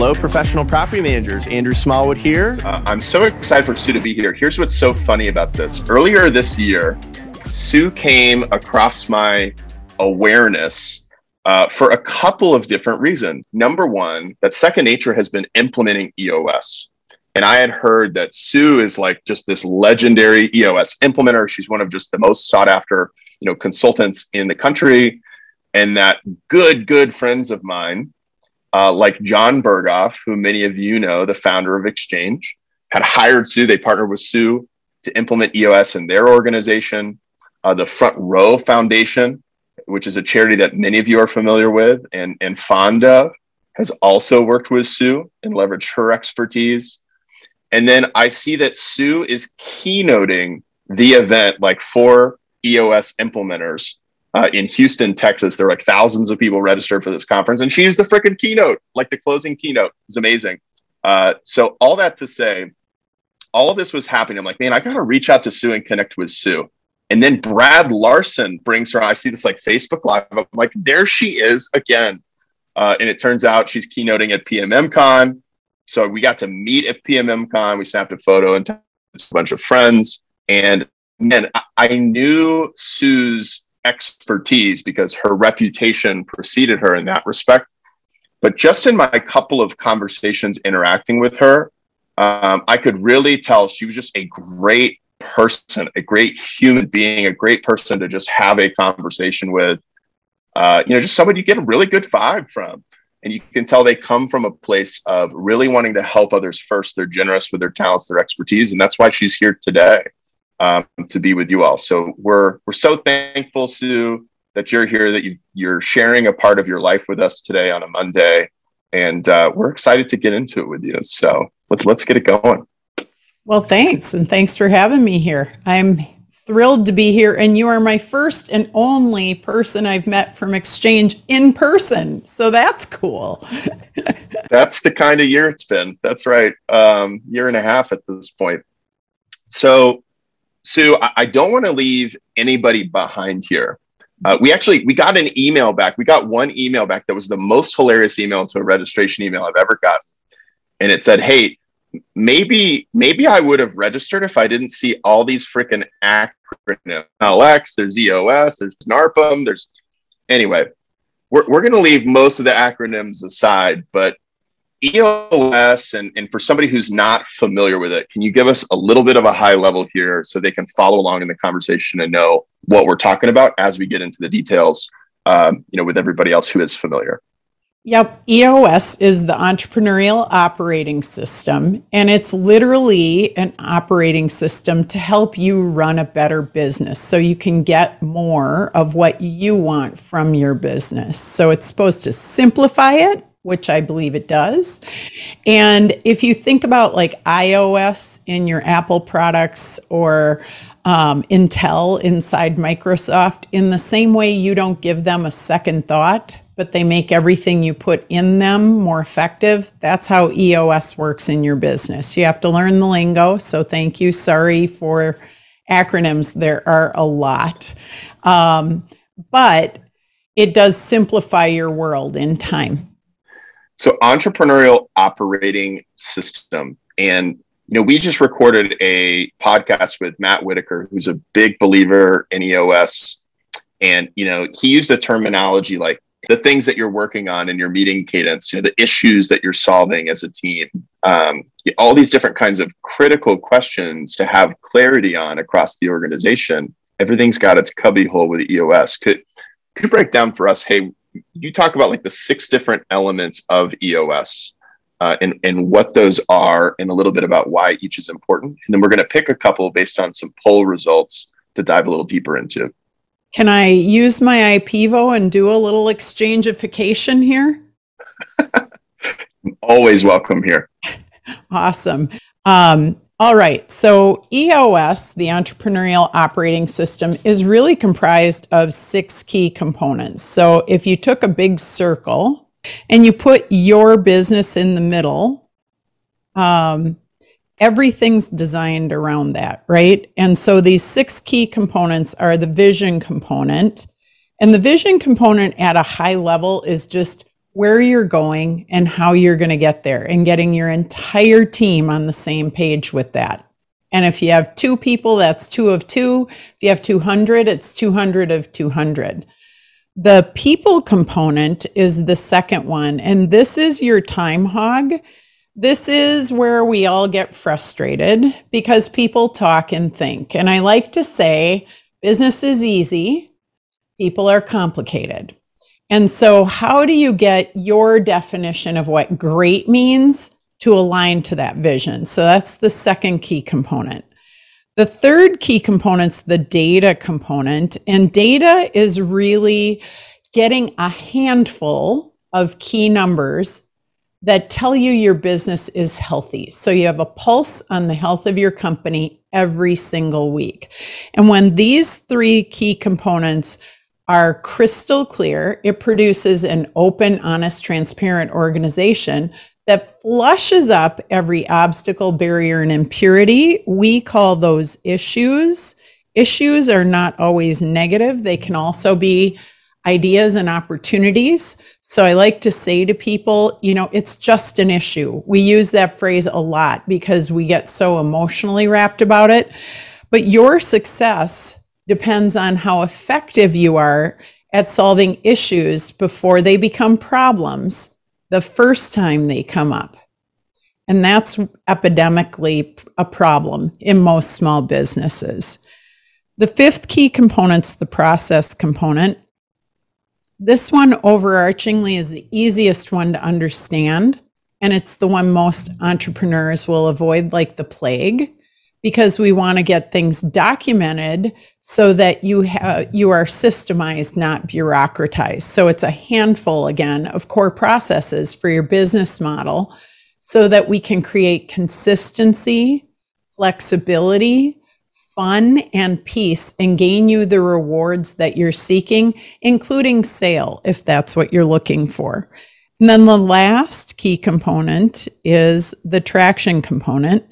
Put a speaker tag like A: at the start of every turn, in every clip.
A: Hello, professional property managers. Andrew Smallwood here.
B: Uh, I'm so excited for Sue to be here. Here's what's so funny about this. Earlier this year, Sue came across my awareness uh, for a couple of different reasons. Number one, that Second Nature has been implementing EOS. And I had heard that Sue is like just this legendary EOS implementer. She's one of just the most sought after, you know, consultants in the country. And that good, good friends of mine, uh, like John Berghoff, who many of you know, the founder of Exchange, had hired Sue. They partnered with Sue to implement EOS in their organization. Uh, the Front Row Foundation, which is a charity that many of you are familiar with and, and fond of, has also worked with Sue and leveraged her expertise. And then I see that Sue is keynoting the event like for EOS implementers uh, in Houston, Texas. There were like thousands of people registered for this conference, and she's the freaking keynote, like the closing keynote. It's amazing. Uh, so all that to say, all of this was happening. I'm like, man, I got to reach out to Sue and connect with Sue. And then Brad Larsen brings her. I see this like Facebook Live. I'm like, there she is again. Uh, and it turns out she's keynoting at PMMCon. So we got to meet at PMMCon. We snapped a photo and a bunch of friends. And man, I knew Sue's expertise because her reputation preceded her in that respect. But just in my couple of conversations interacting with her, um, I could really tell she was just a great person, a great human being, a great person to just have a conversation with. Uh, you know, just somebody you get a really good vibe from and you can tell they come from a place of really wanting to help others first they're generous with their talents their expertise and that's why she's here today um, to be with you all so we're we're so thankful sue that you're here that you, you're sharing a part of your life with us today on a monday and uh, we're excited to get into it with you so let's let's get it going
C: well thanks and thanks for having me here i'm thrilled to be here. And you are my first and only person I've met from Exchange in person. So that's cool.
B: that's the kind of year it's been. That's right. Um, year and a half at this point. So, Sue, I, don't want to leave anybody behind here. Uh, we actually we got an email back. We got one email back that was the most hilarious email to a registration email I've ever gotten, and it said, "Hey, maybe maybe I would have registered if I didn't see all these freaking acronyms. LX, there's EOS, there's NARPM, there's anyway. We're we're gonna leave most of the acronyms aside, but EOS and, and for somebody who's not familiar with it, can you give us a little bit of a high level here so they can follow along in the conversation and know what we're talking about as we get into the details, um, you know, with everybody else who is familiar?
C: Yep, EOS is the entrepreneurial operating system, and it's literally an operating system to help you run a better business so you can get more of what you want from your business. So it's supposed to simplify it, which I believe it does. And if you think about like iOS in your Apple products or um, Intel inside Microsoft, in the same way you don't give them a second thought but they make everything you put in them more effective. That's how EOS works in your business. You have to learn the lingo. So thank you. Sorry for acronyms. There are a lot. Um, but it does simplify your world in time.
B: So, entrepreneurial operating system. And, you know, we just recorded a podcast with Matt Whitaker, who's a big believer in EOS. And, you know, he used a terminology like the things that you're working on in your meeting cadence, you know, the issues that you're solving as a team, um, all these different kinds of critical questions to have clarity on across the organization. Everything's got its cubbyhole with EOS. Could could break down for us? Hey, you talk about like the six different elements of EOS. Uh, and, and what those are, and a little bit about why each is important. And then we're going to pick a couple based on some poll results to dive a little deeper into.
C: Can I use my IPVO and do a little exchangification here?
B: Always welcome here.
C: awesome. Um, all right. So, EOS, the entrepreneurial operating system, is really comprised of six key components. So, if you took a big circle and you put your business in the middle, um, everything's designed around that, right? And so these six key components are the vision component. And the vision component at a high level is just where you're going and how you're going to get there and getting your entire team on the same page with that. And if you have two people, that's two of two. If you have 200, it's 200 of 200. The people component is the second one. And this is your time hog. This is where we all get frustrated because people talk and think. And I like to say business is easy, people are complicated. And so, how do you get your definition of what great means to align to that vision? So, that's the second key component. The third key component's the data component, and data is really getting a handful of key numbers that tell you your business is healthy. So you have a pulse on the health of your company every single week. And when these three key components are crystal clear. It produces an open, honest, transparent organization that flushes up every obstacle, barrier, and impurity. We call those issues. Issues are not always negative, they can also be ideas and opportunities. So I like to say to people, you know, it's just an issue. We use that phrase a lot because we get so emotionally wrapped about it. But your success depends on how effective you are at solving issues before they become problems the first time they come up. And that's epidemically a problem in most small businesses. The fifth key component is the process component. This one overarchingly is the easiest one to understand, and it's the one most entrepreneurs will avoid like the plague because we want to get things documented so that you you are systemized not bureaucratized so it's a handful again of core processes for your business model so that we can create consistency flexibility fun and peace and gain you the rewards that you're seeking including sale if that's what you're looking for and then the last key component is the traction component.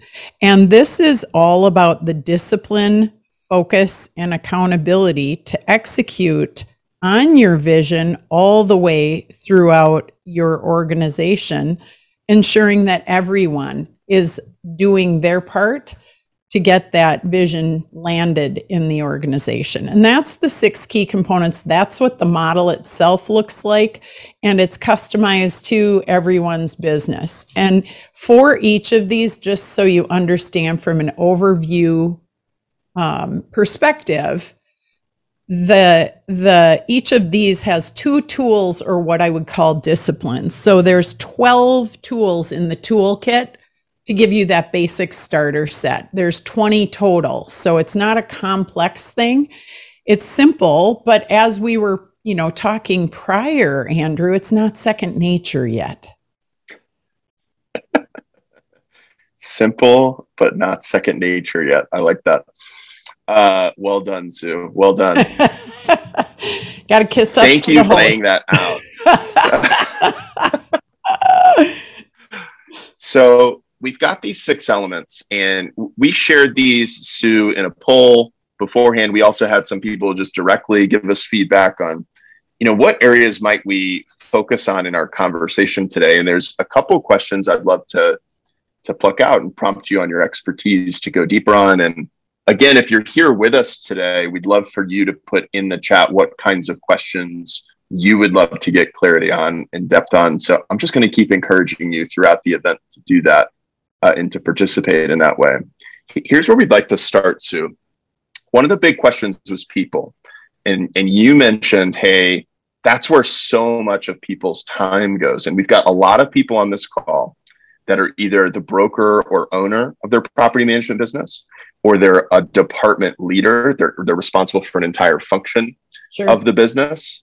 C: And this is all about the discipline, focus, and accountability to execute on your vision all the way throughout your organization, ensuring that everyone is doing their part to get that vision landed in the organization. And that's the six key components. That's what the model itself looks like. And it's customized to everyone's business. And for each of these, just so you understand from an overview um, perspective, the the each of these has two tools or what I would call disciplines. So there's 12 tools in the toolkit to give you that basic starter set. There's 20 total. So it's not a complex thing. It's simple, but as we were, you know, talking prior, Andrew, it's not second nature yet.
B: simple, but not second nature yet. I like that. Uh, well done, Sue. Well done.
C: Got to kiss up.
B: Thank you for laying that out. so we've got these six elements, and we shared these, Sue, in a poll beforehand. We also had some people just directly give us feedback on, you know, what areas might we focus on in our conversation today. And there's a couple questions I'd love to to pluck out and prompt you on your expertise to go deeper on. And again, if you're here with us today, we'd love for you to put in the chat what kinds of questions you would love to get clarity on and depth on. So I'm just going to keep encouraging you throughout the event to do that uh, and to participate in that way. Here's where we'd like to start, Sue. One of the big questions was people. And, and you mentioned, hey, that's where so much of people's time goes. And we've got a lot of people on this call that are either the broker or owner of their property management business, or they're a department leader. They're, they're responsible for an entire function sure. of the business.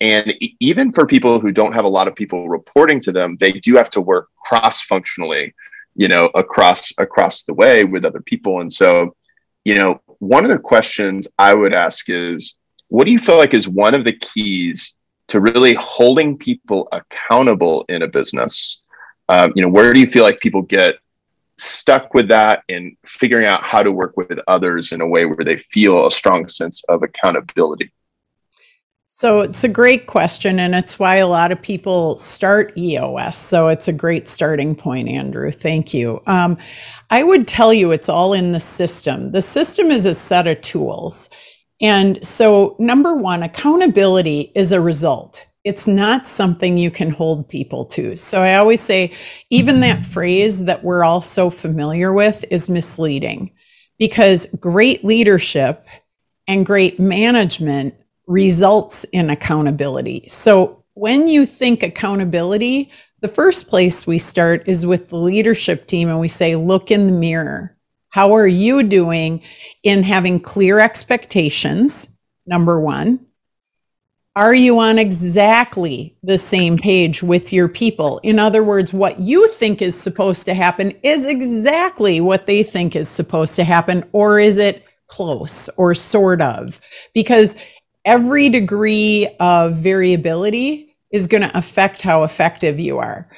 B: And even for people who don't have a lot of people reporting to them, they do have to work cross functionally you know across across the way with other people and so you know one of the questions i would ask is what do you feel like is one of the keys to really holding people accountable in a business um, you know where do you feel like people get stuck with that and figuring out how to work with others in a way where they feel a strong sense of accountability
C: So it's a great question, and it's why a lot of people start EOS. So it's a great starting point, Andrew. Thank you. Um, I would tell you it's all in the system. The system is a set of tools. And so, number one, accountability is a result. It's not something you can hold people to. So I always say, even that phrase that we're all so familiar with is misleading because great leadership and great management results in accountability. So when you think accountability, the first place we start is with the leadership team and we say, look in the mirror. How are you doing in having clear expectations? Number one. Are you on exactly the same page with your people? In other words, what you think is supposed to happen is exactly what they think is supposed to happen, or is it close or sort of? Because every degree of variability is going to affect how effective you are.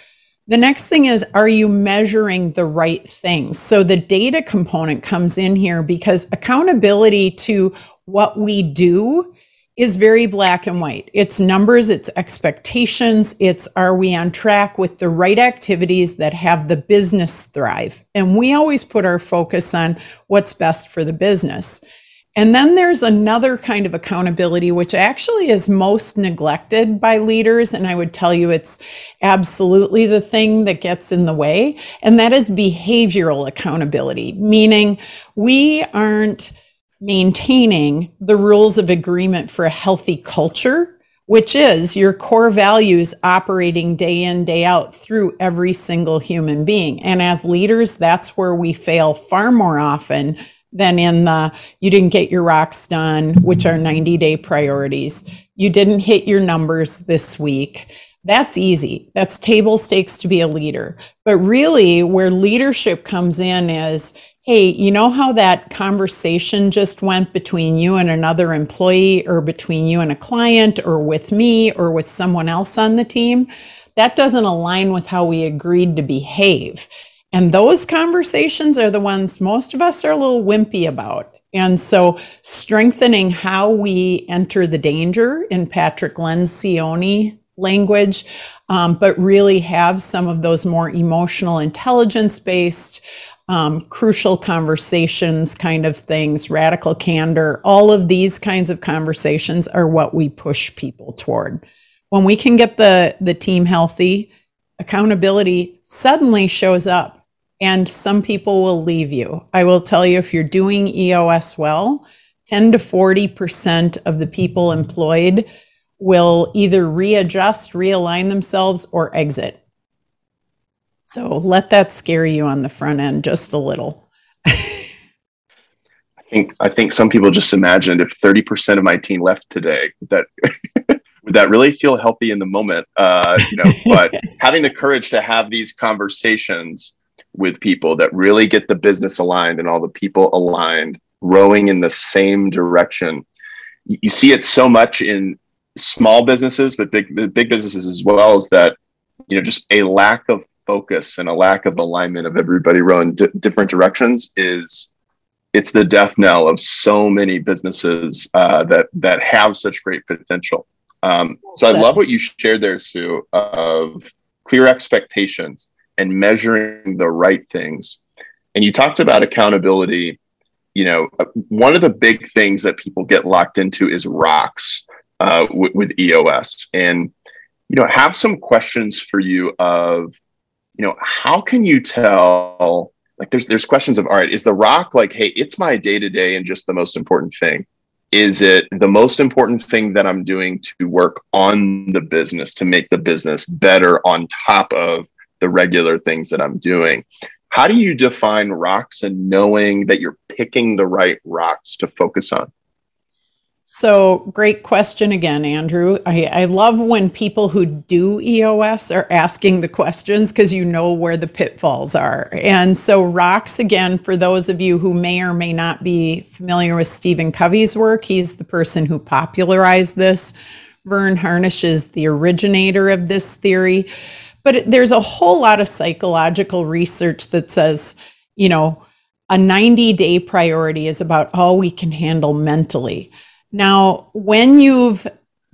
C: The next thing is, are you measuring the right things? So the data component comes in here because accountability to what we do is very black and white. It's numbers, it's expectations, it's are we on track with the right activities that have the business thrive? And we always put our focus on what's best for the business. And then there's another kind of accountability, which actually is most neglected by leaders. And I would tell you it's absolutely the thing that gets in the way. And that is behavioral accountability, meaning we aren't maintaining the rules of agreement for a healthy culture which is your core values operating day in, day out through every single human being. And as leaders, that's where we fail far more often than in the you didn't get your rocks done, which are 90 day priorities. You didn't hit your numbers this week. That's easy. That's table stakes to be a leader. But really, where leadership comes in is hey, you know how that conversation just went between you and another employee, or between you and a client, or with me, or with someone else on the team? That doesn't align with how we agreed to behave. And those conversations are the ones most of us are a little wimpy about. And so, strengthening how we enter the danger in Patrick Lencioni language, um, but really have some of those more emotional intelligence based, um, crucial conversations kind of things, radical candor, all of these kinds of conversations are what we push people toward. When we can get the, the team healthy, accountability suddenly shows up and some people will leave you. I will tell you if you're doing EOS well, 10 to 40% of the people employed will either readjust, realign themselves, or exit. So let that scare you on the front end just a little.
B: I think I think some people just imagined if 30% of my team left today, that would that really feel healthy in the moment? Uh, you know, but having the courage to have these conversations with people that really get the business aligned and all the people aligned, rowing in the same direction. You see it so much in small businesses, but big big businesses as well. Is that you know just a lack of focus and a lack of alignment of everybody rowing d- different directions is it's the death knell of so many businesses uh, that that have such great potential. Um, so I love what you shared there, Sue, of clear expectations and measuring the right things. And you talked about accountability. You know, one of the big things that people get locked into is rocks uh, w- with EOS. And, you know, have some questions for you of, you know, how can you tell? Like, there's there's questions of, all right, is the rock like, hey, it's my day to day and just the most important thing? Is it the most important thing that I'm doing to work on the business to make the business better on top of the regular things that I'm doing. How do you define rocks and knowing that you're picking the right rocks to focus on?
C: So, great question again, Andrew. I, I love when people who do EOS are asking the questions because you know where the pitfalls are. And so, rocks, again, for those of you who may or may not be familiar with Stephen Covey's work, he's the person who popularized this. Verne Harnish is the originator of this theory. But there's a whole lot of psychological research that says, you know, a 90 day priority is about all we can handle mentally. Now, when you've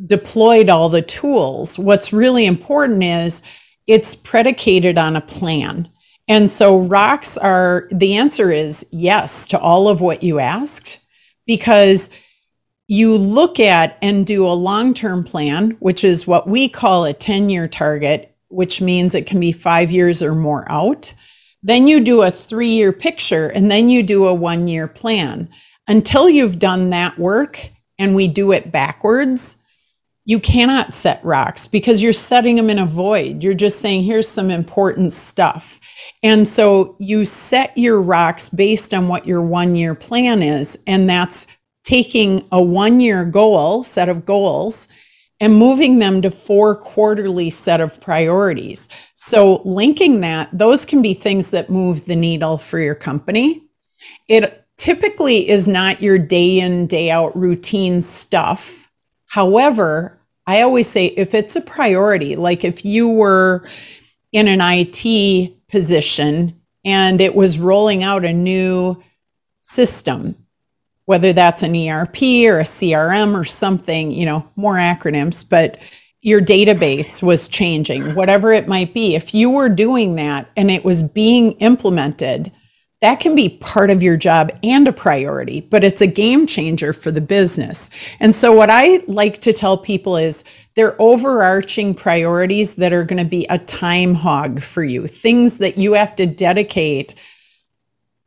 C: deployed all the tools. What's really important is it's predicated on a plan. And so rocks are the answer is yes to all of what you asked because you look at and do a long term plan, which is what we call a 10 year target, which means it can be five years or more out. Then you do a three year picture and then you do a one year plan. Until you've done that work and we do it backwards, you cannot set rocks because you're setting them in a void. You're just saying, here's some important stuff. And so you set your rocks based on what your one year plan is. And that's taking a one year goal, set of goals, and moving them to four quarterly set of priorities. So linking that, those can be things that move the needle for your company. It typically is not your day in, day out routine stuff. However, I always say if it's a priority, like if you were in an IT position and it was rolling out a new system, whether that's an ERP or a CRM or something, you know, more acronyms, but your database was changing, whatever it might be. If you were doing that and it was being implemented, that can be part of your job and a priority, but it's a game changer for the business. And so, what I like to tell people is they're overarching priorities that are going to be a time hog for you, things that you have to dedicate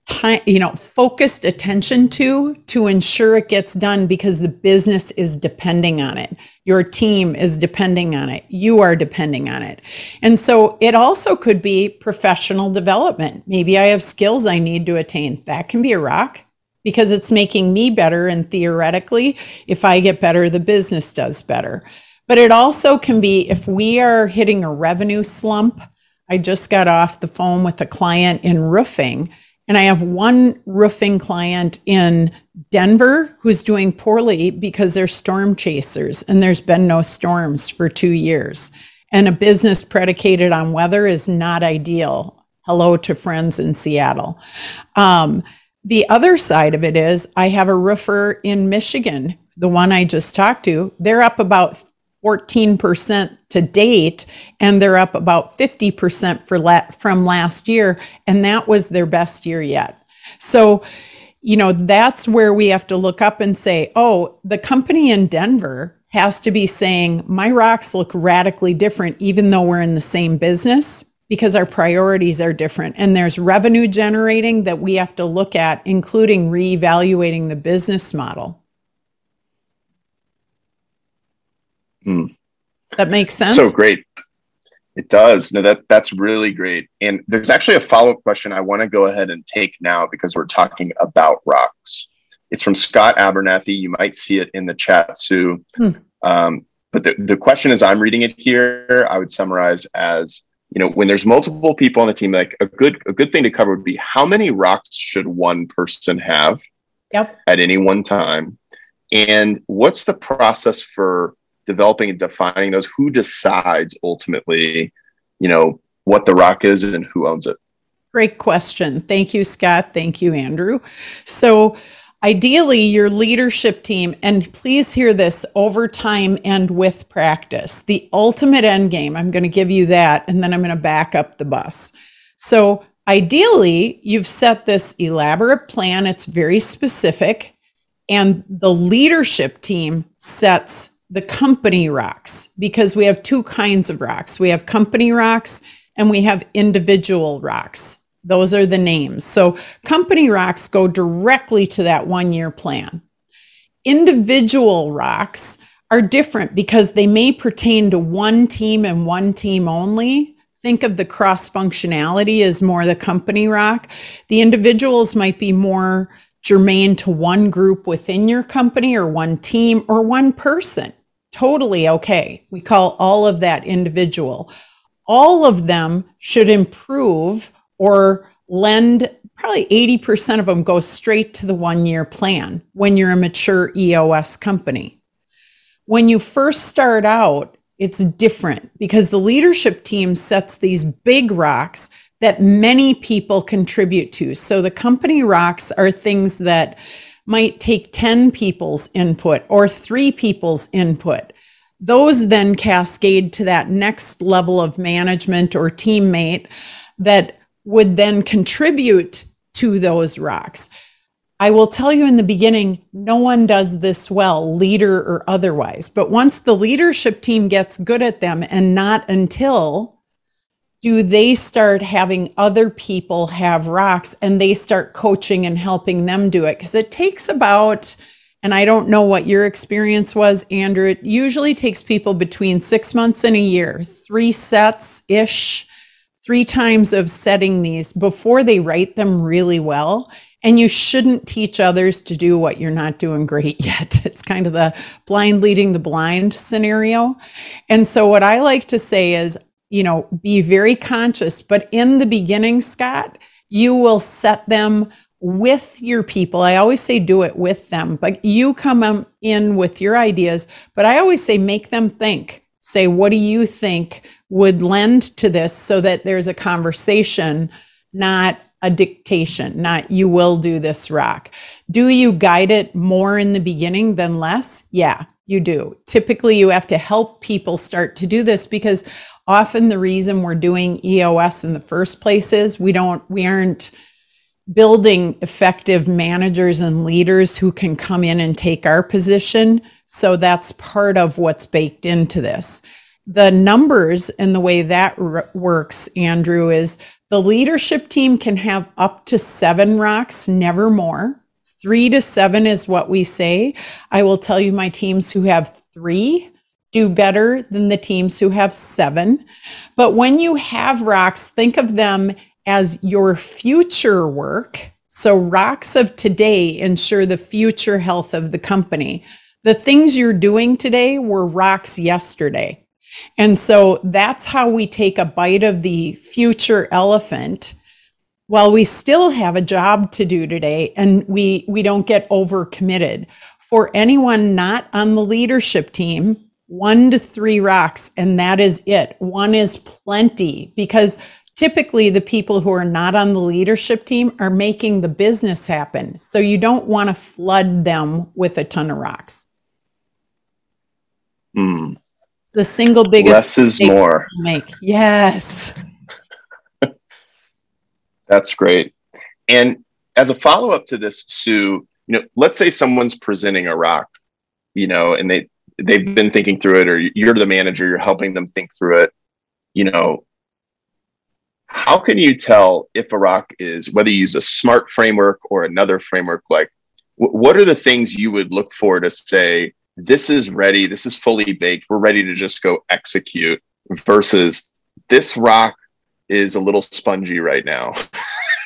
C: time, you know, focused attention to to ensure it gets done because the business is depending on it. Your team is depending on it. You are depending on it. And so it also could be professional development. Maybe I have skills I need to attain. That can be a rock because it's making me better and theoretically if I get better the business does better. But it also can be if we are hitting a revenue slump. I just got off the phone with a client in roofing and I have one roofing client in Denver who's doing poorly because they're storm chasers and there's been no storms for two years. And a business predicated on weather is not ideal. Hello to friends in Seattle. Um, the other side of it is I have a roofer in Michigan, the one I just talked to. They're up about 14% to date, and they're up about 50% for la- from last year, and that was their best year yet. So, you know, that's where we have to look up and say, oh, the company in Denver has to be saying, my rocks look radically different, even though we're in the same business, because our priorities are different. And there's revenue generating that we have to look at, including reevaluating the business model.
B: Mm.
C: That makes sense.
B: So great. It does. No, that that's really great. And there's actually a follow-up question I want to go ahead and take now because we're talking about rocks. It's from Scott Abernathy. You might see it in the chat, Sue. Hmm. Um, but the, the question is I'm reading it here, I would summarize as, you know, when there's multiple people on the team, like a good a good thing to cover would be how many rocks should one person have
C: yep.
B: at any one time? And what's the process for developing and defining those who decides ultimately you know what the rock is and who owns it?
C: Great question. Thank you scott. Thank you andrew. So ideally your leadership team and please hear this over time and with practice. The ultimate end game i'm going to give you that and then i'm going to back up the bus. So ideally you've set this elaborate plan. It's very specific and the leadership team sets the company rocks because we have two kinds of rocks. We have company rocks and we have individual rocks. Those are the names. So company rocks go directly to that one year plan. Individual rocks are different because they may pertain to one team and one team only. Think of the cross functionality as more the company rock. The individuals might be more germane to one group within your company or one team or one person. Totally okay. We call all of that individual. All of them should improve or lend probably 80% of them go straight to the one year plan when you're a mature EOS company. When you first start out, it's different because the leadership team sets these big rocks that many people contribute to. So the company rocks are things that might take 10 people's input or three people's input. those then cascade to that next level of management or teammate that would then contribute to those rocks. I will tell you in the beginning, no one does this well, leader or otherwise. But once the leadership team gets good at them, and not until do they start having other people have rocks and they start coaching and helping them do it. Because it takes about, and I don't know what your experience was, Andrew, it usually takes people between six months and a year, three sets ish three times of setting these before they write them really well. And you shouldn't teach others to do what you're not doing great yet. It's kind of the blind leading the blind scenario. And so, what I like to say is, you know, be very conscious, but in the beginning, Scott, you will set them with your people. I always say do it with them, but you come um, in with your ideas. But I always say make them think. Say, what do you think would lend to this so that there's a conversation, not a dictation, not you will do this rock. Do you guide it more in the beginning than less? Yeah, you do. Typically, you have to help people start to do this because often the reason we're doing EOS in the first place is we don't, we aren't building effective managers and leaders who can come in and take our position. So that's part of what's baked into this the numbers and the way that r- works, Andrew, is the leadership team can have up to seven rocks, never more. Three to seven is what we say. I will tell you, my teams who have three do better than the teams who have seven. But when you have rocks, think of them as your future work. So, rocks of today ensure the future health of the company. The things you're doing today were rocks yesterday. And so that's how we take a bite of the future elephant while we still have a job to do today and we we don't get overcommitted. For anyone not on the leadership team, one to three rocks, and that is it. One is plenty because typically the people who are not on the leadership team are making the business happen. So you don't want to flood them with a ton of rocks.
B: Mm
C: the single biggest
B: less is more
C: make yes
B: that's great and as a follow-up to this sue you know let's say someone's presenting a rock you know and they they've been thinking through it or you're the manager you're helping them think through it you know how can you tell if a rock is whether you use a smart framework or another framework like what are the things you would look for to say this is ready, this is fully baked, we're ready to just go execute versus this rock is a little spongy right now.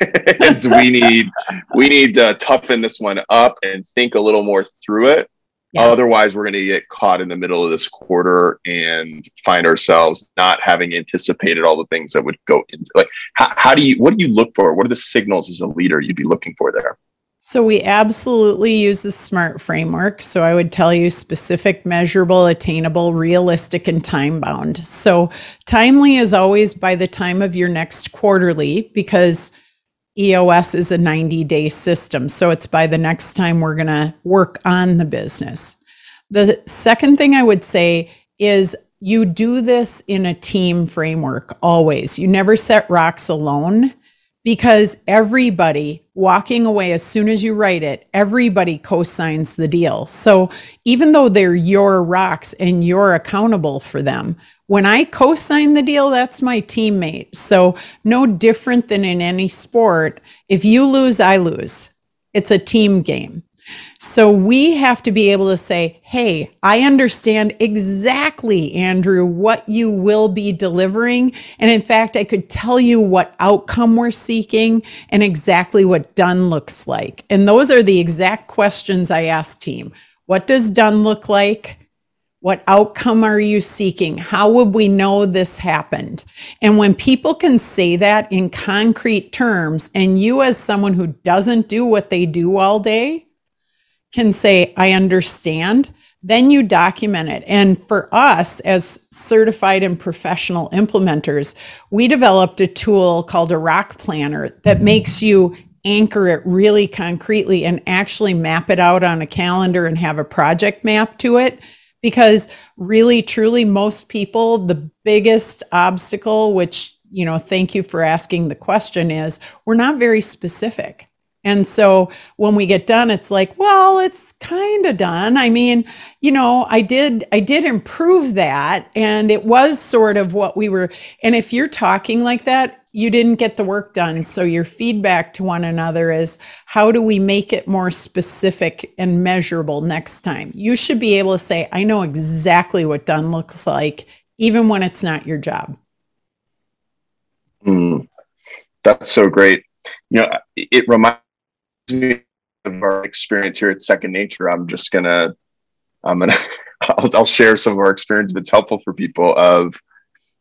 B: and we need we need to toughen this one up and think a little more through it. Yeah. Otherwise, we're going to get caught in the middle of this quarter and find ourselves not having anticipated all the things that would go into like how, how do you what do you look for? What are the signals as a leader you'd be looking for there?
C: So we absolutely use the SMART framework. So I would tell you specific, measurable, attainable, realistic, and time bound. So timely is always by the time of your next quarterly because EOS is a 90 day system. So it's by the next time we're going to work on the business. The second thing I would say is you do this in a team framework always. You never set rocks alone because everybody walking away as soon as you write it, everybody co-signs the deal. So even though they're your rocks and you're accountable for them, when I co-sign the deal, that's my teammate. So no different than in any sport. If you lose, I lose. It's a team game. So we have to be able to say, hey, I understand exactly, Andrew, what you will be delivering. And in fact, I could tell you what outcome we're seeking and exactly what done looks like. And those are the exact questions I ask team. What does done look like? What outcome are you seeking? How would we know this happened? And when people can say that in concrete terms, and you, as someone who doesn't do what they do all day, can say, I understand, then you document it. And for us, as certified and professional implementers, we developed a tool called a rock planner that makes you anchor it really concretely and actually map it out on a calendar and have a project map to it because really truly most people the biggest obstacle which you know thank you for asking the question is we're not very specific and so when we get done it's like well it's kind of done i mean you know i did i did improve that and it was sort of what we were and if you're talking like that you didn't get the work done. So your feedback to one another is how do we make it more specific and measurable next time? You should be able to say, I know exactly what done looks like, even when it's not your job.
B: Mm, that's so great. You know, it reminds of our experience here at Second Nature. I'm just gonna, I'm gonna, I'll, I'll share some of our experience if it's helpful for people. Of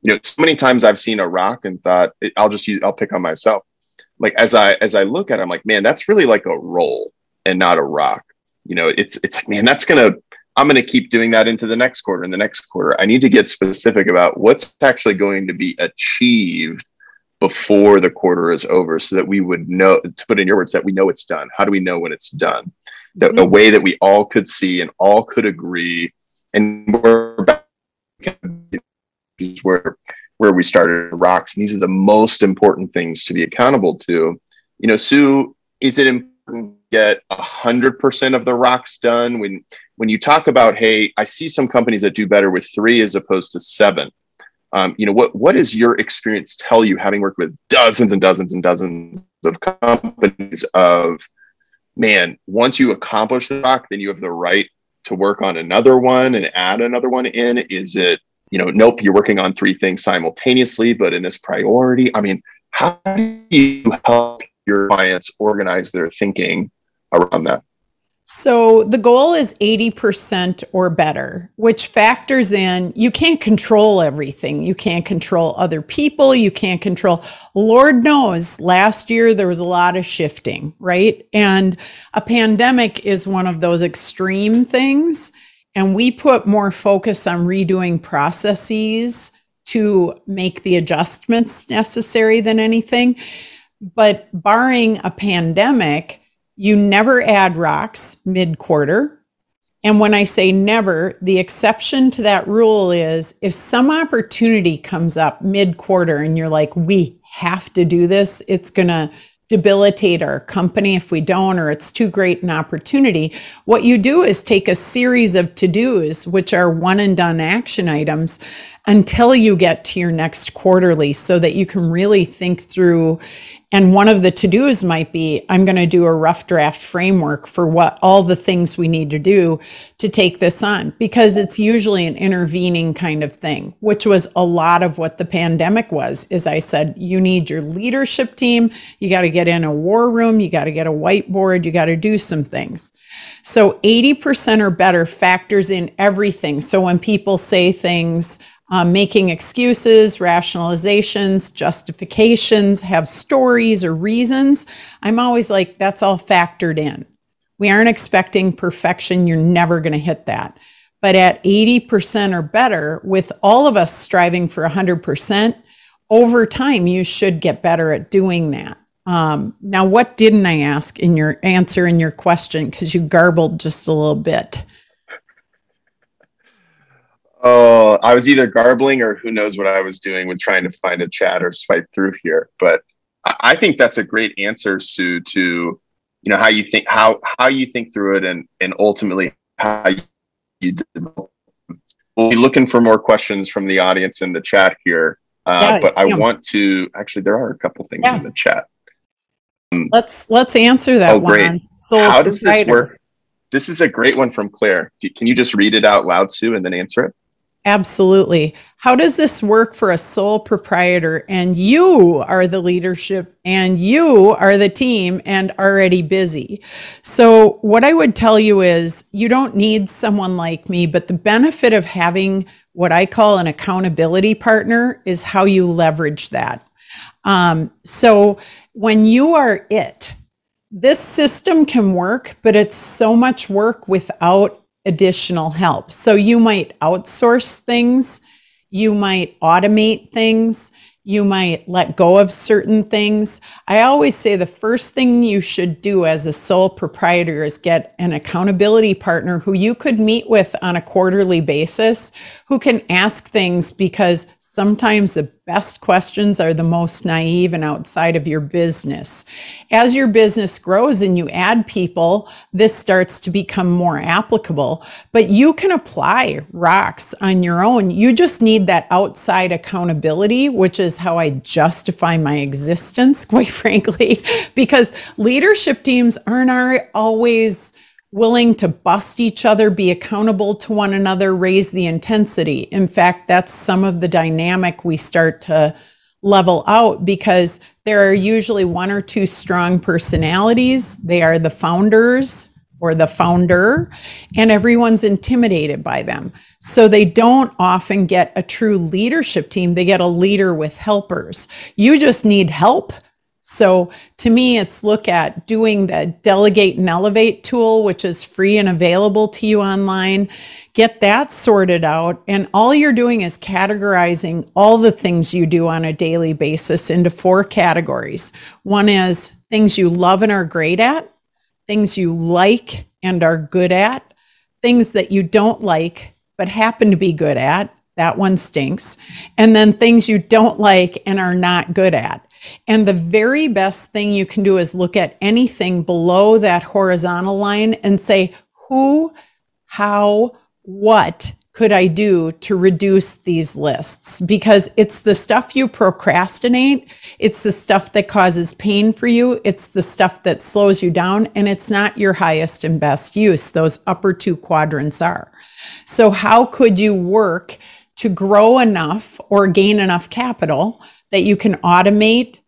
B: you know so many times i've seen a rock and thought i'll just use i'll pick on myself like as i as i look at it i'm like man that's really like a roll and not a rock you know it's it's like man that's gonna i'm gonna keep doing that into the next quarter and the next quarter i need to get specific about what's actually going to be achieved before the quarter is over so that we would know to put in your words that we know it's done. How do we know when it's done? The, mm-hmm. a way that we all could see and all could agree and we're back is where where we started rocks and these are the most important things to be accountable to. You know sue is it important to get 100% of the rocks done? When when you talk about hey i see some companies that do better with three as opposed to seven um, you know what what does your experience tell you having worked with dozens and dozens and dozens of companies of man once you accomplish the rock then you have the right to work on another one and add another one in is it you know, nope, you're working on three things simultaneously, but in this priority, I mean, how do you help your clients organize their thinking around that?
C: So the goal is 80% or better, which factors in you can't control everything. You can't control other people. You can't control, Lord knows, last year there was a lot of shifting, right? And a pandemic is one of those extreme things. And we put more focus on redoing processes to make the adjustments necessary than anything. But barring a pandemic, you never add rocks mid quarter. And when I say never, the exception to that rule is if some opportunity comes up mid quarter and you're like, we have to do this, it's going to debilitate our company if we don't, or it's too great an opportunity. What you do is take a series of to dos, which are one and done action items, until you get to your next quarterly so that you can really think through and one of the to dos might be I'm going to do a rough draft framework for what all the things we need to do to take this on because it's usually an intervening kind of thing, which was a lot of what the pandemic was. As I said, you need your leadership team, you got to get in a war room, you got to get a whiteboard, you got to do some things. So 80% or better factors in everything. So when people say things, um, making excuses, rationalizations, justifications, have stories or reasons, I'm always like, that's all factored in. We aren't expecting perfection. You're never going to hit that. But at 80% or better, with all of us striving for 100%, over time, you should get better at doing that. Um, now, what didn't I ask in your answer in your question? Because you garbled just a little bit.
B: Oh, I was either garbling or who knows what I was doing with trying to find a chat or swipe through here. But I think that's a great answer, Sue, to you know how you think how how you think through it and and ultimately how you develop. We'll be looking for more questions from the audience in the chat here. Uh, yes, but I yeah. want to actually there are a couple things yeah. in the chat.
C: Um, let's let's answer that oh, one. Great.
B: How does this work? This is a great one from Claire. Can you just read it out loud, Sue, and then answer it?
C: Absolutely. How does this work for a sole proprietor and you are the leadership and you are the team and already busy? So, what I would tell you is you don't need someone like me, but the benefit of having what I call an accountability partner is how you leverage that. Um, so, when you are it, this system can work, but it's so much work without additional help. So you might outsource things, you might automate things, You might let go of certain things. I always say the first thing you should do as a sole proprietor is get an accountability partner who you could meet with on a quarterly basis, who can ask things because sometimes the best questions are the most naive and outside of your business. As your business grows and you add people, this starts to become more applicable, but you can apply rocks on your own. You just need that outside accountability, which is how I justify my existence, quite frankly, because leadership teams aren't always willing to bust each other, be accountable to one another, raise the intensity. In fact, that's some of the dynamic we start to level out because there are usually one or two strong personalities. They are the founders or the founder, and everyone's intimidated by them. So they don't often get a true leadership team. They get a leader with helpers. You just need help so to me, it's look at doing the delegate and elevate tool, which is free and available to you online. Get that sorted out. And all you're doing is categorizing all the things you do on a daily basis into four categories. One is things you love and are great at, things you like and are good at, things that you don't like but happen to be good at. That one stinks. And then things you don't like and are not good at. And the very best thing you can do is look at anything below that horizontal line and say, who, how, what could I do to reduce these lists? Because it's the stuff you procrastinate, it's the stuff that causes pain for you, it's the stuff that slows you down, and it's not your highest and best use. Those upper two quadrants are. So, how could you work to grow enough or gain enough capital? That you can automate,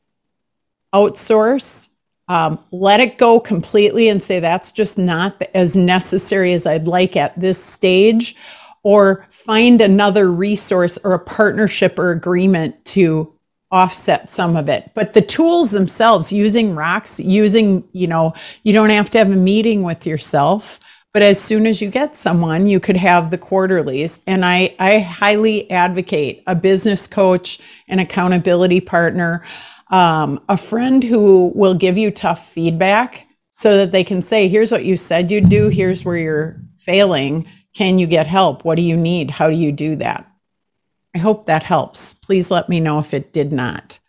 C: outsource, um, let it go completely and say that's just not as necessary as I'd like at this stage, or find another resource or a partnership or agreement to offset some of it. But the tools themselves, using rocks, using, you know, you don't have to have a meeting with yourself. But as soon as you get someone, you could have the quarterlies. And I, I highly advocate a business coach, an accountability partner, um, a friend who will give you tough feedback so that they can say, here's what you said you'd do, here's where you're failing. Can you get help? What do you need? How do you do that? I hope that helps. Please let me know if it did not.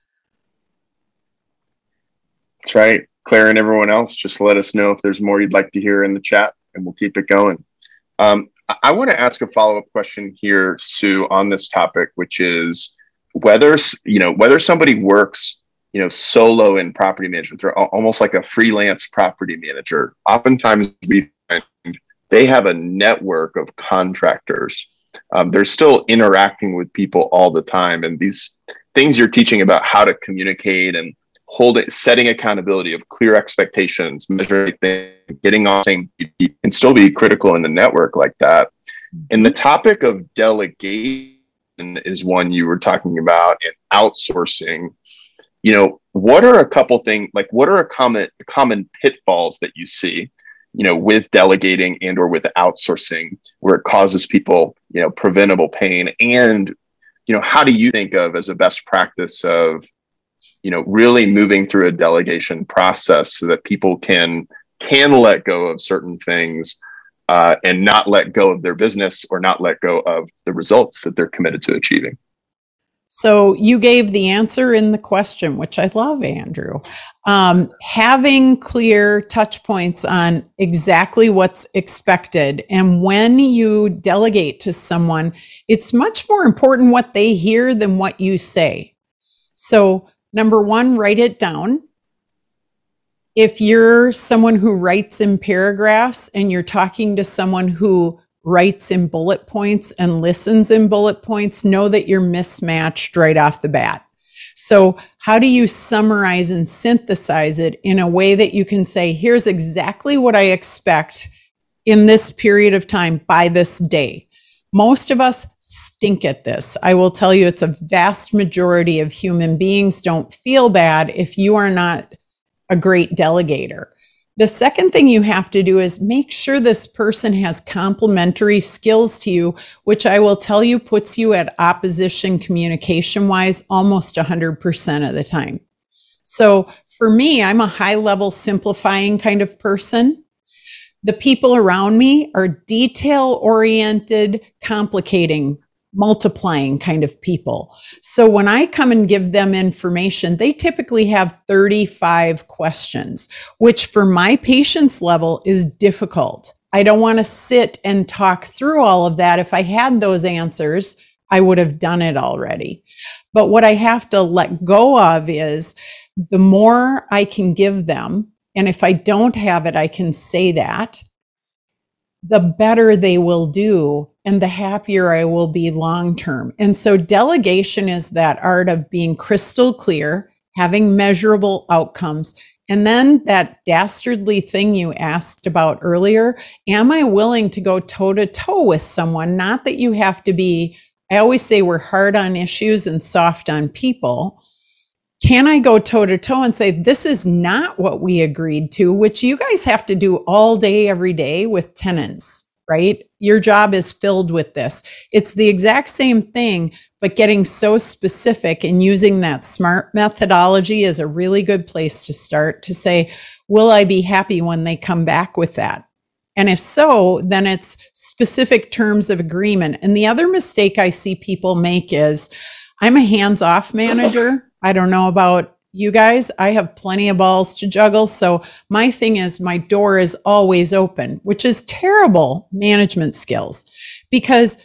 B: That's right. Claire and everyone else, just let us know if there's more you'd like to hear in the chat and we'll keep it going. Um, I want to ask a follow up question here, Sue, on this topic, which is whether you know whether somebody works you know solo in property management, they're almost like a freelance property manager. Oftentimes, we find they have a network of contractors. Um, they're still interacting with people all the time, and these things you're teaching about how to communicate and holding setting accountability of clear expectations measuring things getting on same can still be critical in the network like that. And the topic of delegation is one you were talking about and outsourcing. You know what are a couple things like what are a common common pitfalls that you see you know with delegating and or with outsourcing where it causes people you know preventable pain? And you know how do you think of as a best practice of you know really moving through a delegation process so that people can can let go of certain things uh, and not let go of their business or not let go of the results that they're committed to achieving
C: so you gave the answer in the question, which I love, Andrew. Um, having clear touch points on exactly what's expected. And when you delegate to someone, it's much more important what they hear than what you say. So Number one, write it down. If you're someone who writes in paragraphs and you're talking to someone who writes in bullet points and listens in bullet points, know that you're mismatched right off the bat. So, how do you summarize and synthesize it in a way that you can say, here's exactly what I expect in this period of time by this day? Most of us stink at this. I will tell you, it's a vast majority of human beings don't feel bad if you are not a great delegator. The second thing you have to do is make sure this person has complementary skills to you, which I will tell you puts you at opposition communication wise almost 100% of the time. So for me, I'm a high level simplifying kind of person. The people around me are detail oriented, complicating multiplying kind of people. So when I come and give them information, they typically have 35 questions, which for my patience level is difficult. I don't want to sit and talk through all of that. If I had those answers, I would have done it already. But what I have to let go of is the more I can give them, and if I don't have it, I can say that, the better they will do and the happier I will be long term. And so delegation is that art of being crystal clear, having measurable outcomes. And then that dastardly thing you asked about earlier, am I willing to go toe to toe with someone? Not that you have to be, I always say we're hard on issues and soft on people can I go toe to toe and say, this is not what we agreed to, which you guys have to do all day, every day with tenants, right? Your job is filled with this. It's the exact same thing, but getting so specific and using that smart methodology is a really good place to start to say, will I be happy when they come back with that? And if so, then it's specific terms of agreement. And the other mistake I see people make is I'm a hands off manager. I don't know about you guys. I have plenty of balls to juggle. So my thing is my door is always open, which is terrible management skills because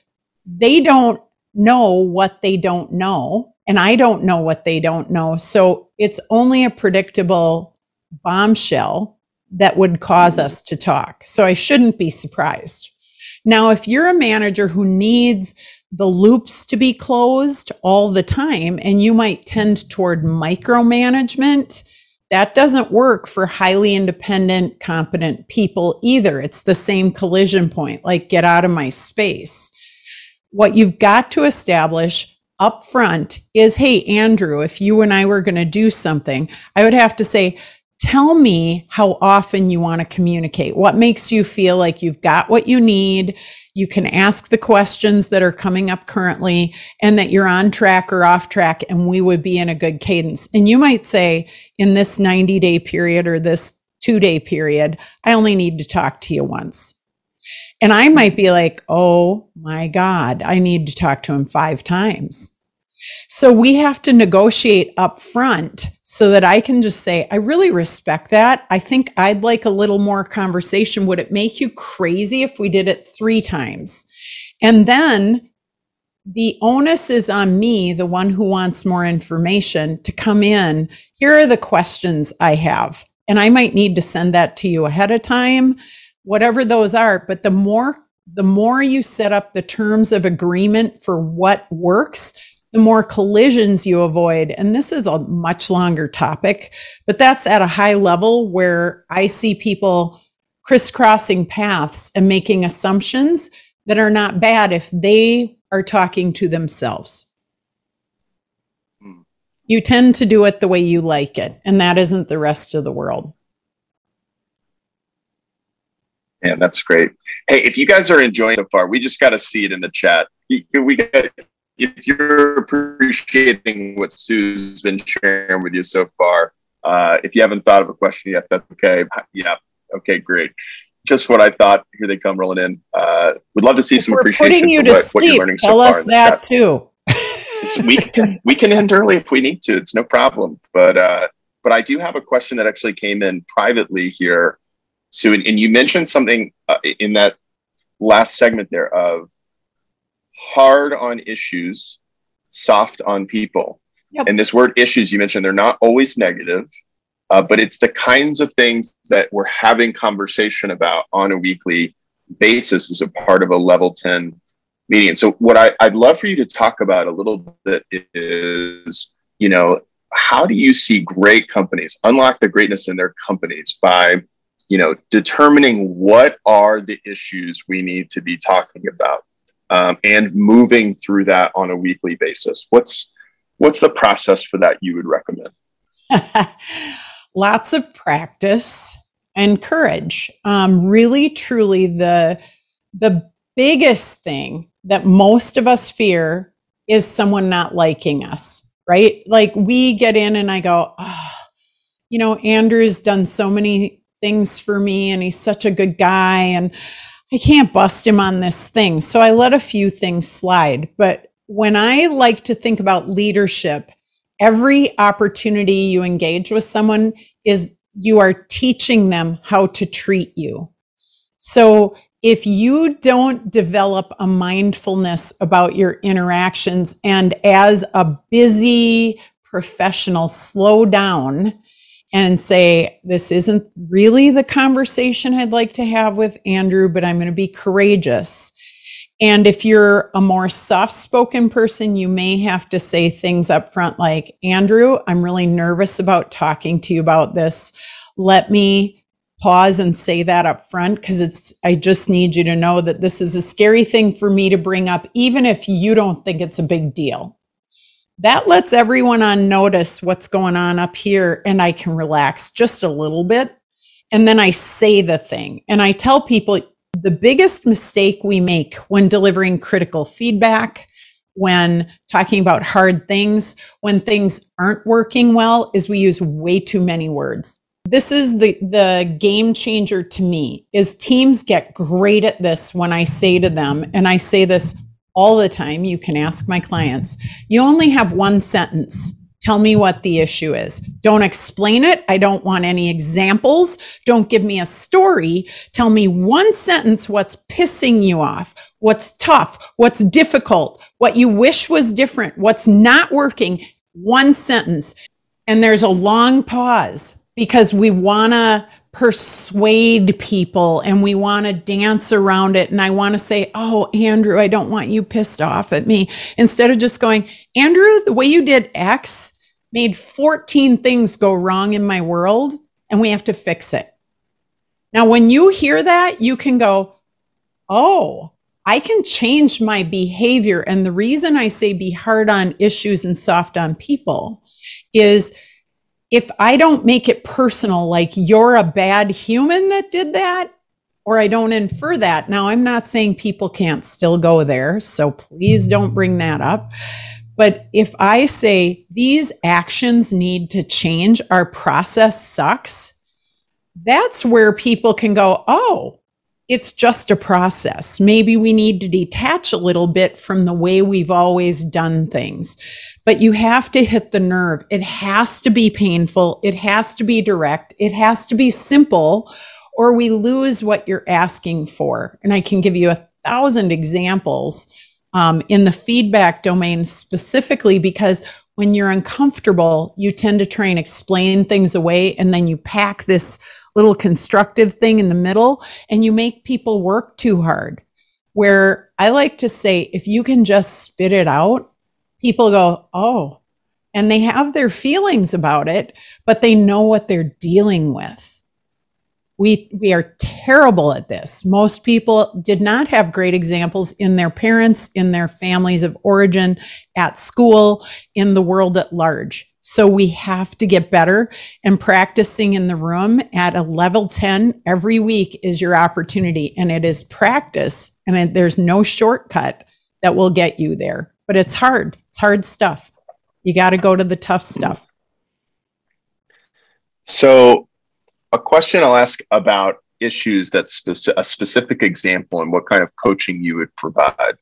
C: they don't know what they don't know. And I don't know what they don't know. So it's only a predictable bombshell that would cause us to talk. So I shouldn't be surprised. Now, if you're a manager who needs the loops to be closed all the time and you might tend toward micromanagement. That doesn't work for highly independent competent people either. It's the same collision point like get out of my space. What you've got to establish up front is hey andrew if you and i were going to do something i would have to say tell me how often you want to communicate. What makes you feel like you've got what you need you can ask the questions that are coming up currently and that you're on track or off track, and we would be in a good cadence. And you might say, in this 90 day period or this two day period, I only need to talk to you once. And I might be like, oh my God, I need to talk to him five times. So we have to negotiate up front so that I can just say, I really respect that. I think I'd like a little more conversation. Would it make you crazy if we did it three times? And then the onus is on me, the one who wants more information, to come in. Here are the questions I have. And I might need to send that to you ahead of time, whatever those are. But the more the more you set up the terms of agreement for what works, the more collisions you avoid. And this is a much longer topic, but that's at a high level where I see people crisscrossing paths and making assumptions that are not bad if they are talking to themselves. Hmm. You tend to do it the way you like it, and that isn't the rest of the world.
B: Yeah, that's great. Hey, if you guys are enjoying so far, we just got to see it in the chat. We got if you're appreciating what Sue's been sharing with you so far, uh, if you haven't thought of a question yet, that's okay. Yeah. Okay, great. Just what I thought. Here they come rolling in. Uh, would love to see if some appreciation
C: for what, what, you're learning Tell so far. us that too.
B: we can we can end early if we need to. It's no problem. But uh, but I do have a question that actually came in privately here, Sue, and, and you mentioned something uh, in that last segment there of hard on issues, soft on people. Yep. And this word issues you mentioned, they're not always negative, uh, but it's the kinds of things that we're having conversation about on a weekly basis as a part of a level 10 meeting. And so what I, I'd love for you to talk about a little bit is, you know, how do you see great companies unlock the greatness in their companies by you know determining what are the issues we need to be talking about um, and moving through that on a weekly basis. What's what's the process for that you would recommend?
C: Lots of practice and courage. Um, really, truly, the the biggest thing that most of us fear is someone not liking us, right? Like we get in and I go, oh, you know, Andrew's done so many things for me and he's such a good guy and I can't bust him on this thing. So I let a few things slide. But when I like to think about leadership, every opportunity you engage with someone is you are teaching them how to treat you. So if you don't develop a mindfulness about your interactions and as a busy professional, slow down and say, This isn't really the conversation I'd like to have with Andrew, but I'm going to be courageous. And if you're a more soft spoken person, you may have to say things up front like, Andrew, I'm really nervous about talking to you about this. Let me pause and say that up front because it's I just need you to know that this is a scary thing for me to bring up even if you don't think it's a big deal. That lets everyone on notice what's going on up here and I can relax just a little bit. And then I say the thing and I tell people the biggest mistake we make when delivering critical feedback, when talking about hard things, when things aren't working well, is we use way too many words this is the the game changer to me is teams get great at this when i say to them and i say this all the time you can ask my clients you only have one sentence. Tell me what the issue is. Don't explain it. I don't want any examples. Don't give me a story. Tell me one sentence what's pissing you off what's tough what's difficult what you wish was different what's not working. One sentence. And there's a long pause because we want to persuade people and we want to dance around it. And I want to say, Oh, Andrew, I don't want you pissed off at me. Instead of just going, Andrew, the way you did X made 14 things go wrong in my world and we have to fix it. Now, when you hear that, you can go, Oh, I can change my behavior. And the reason I say be hard on issues and soft on people is if I don't make it personal, like you're a bad human that did that, or I don't infer that. Now, I'm not saying people can't still go there, so please don't bring that up. But if I say these actions need to change, our process sucks, that's where people can go, oh, it's just a process. Maybe we need to detach a little bit from the way we've always done things. But you have to hit the nerve. It has to be painful. It has to be direct. It has to be simple, or we lose what you're asking for. And I can give you a thousand examples um, in the feedback domain specifically because when you're uncomfortable, you tend to try and explain things away, and then you pack this little constructive thing in the middle and you make people work too hard. Where I like to say, if you can just spit it out, people go, oh, and they have their feelings about it, but they know what they're dealing with. We, we are terrible at this. Most people did not have great examples in their parents, in their families of origin, at school, in the world at large. So we have to get better and practicing in the room at a level 10 every week is your opportunity. And it is practice and it, there's no shortcut that will get you there, but it's hard. It's hard stuff. You got to go to the tough stuff.
B: So, a question I'll ask about issues that's a specific example and what kind of coaching you would provide.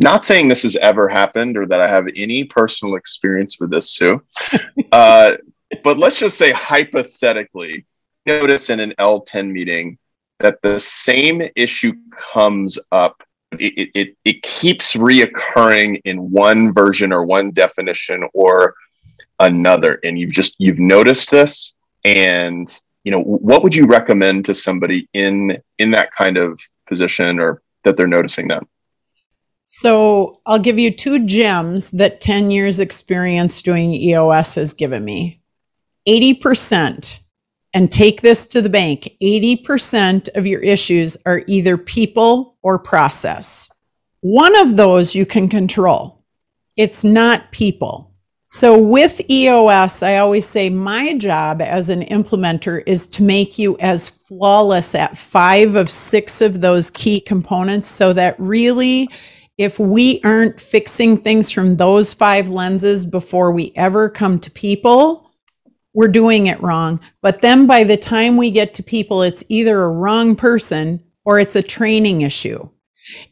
B: Not saying this has ever happened or that I have any personal experience with this, Sue. uh, but let's just say hypothetically, notice in an L10 meeting that the same issue comes up. It, it, it keeps reoccurring in one version or one definition or another. And you've just, you've noticed this. And, you know, what would you recommend to somebody in, in that kind of position or that they're noticing that?
C: So I'll give you two gems that 10 years experience doing EOS has given me. 80%, and take this to the bank 80% of your issues are either people or process. One of those you can control. It's not people. So with EOS, I always say my job as an implementer is to make you as flawless at five of six of those key components so that really, if we aren't fixing things from those five lenses before we ever come to people, we're doing it wrong. But then by the time we get to people, it's either a wrong person or it's a training issue.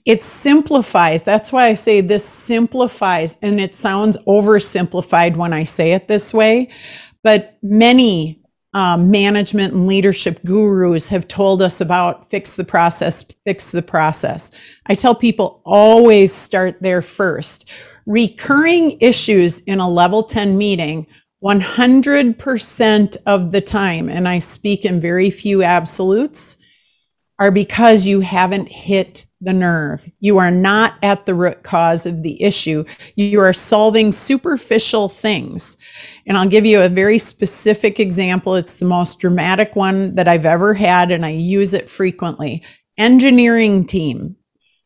C: It simplifies. That's why I say this simplifies, and it sounds oversimplified when I say it this way. But many um, management and leadership gurus have told us about fix the process, fix the process. I tell people always start there first. Recurring issues in a level 10 meeting 100% of the time, and I speak in very few absolutes, are because you haven't hit the nerve. You are not at the root cause of the issue. You are solving superficial things. And I'll give you a very specific example. It's the most dramatic one that I've ever had, and I use it frequently. Engineering team.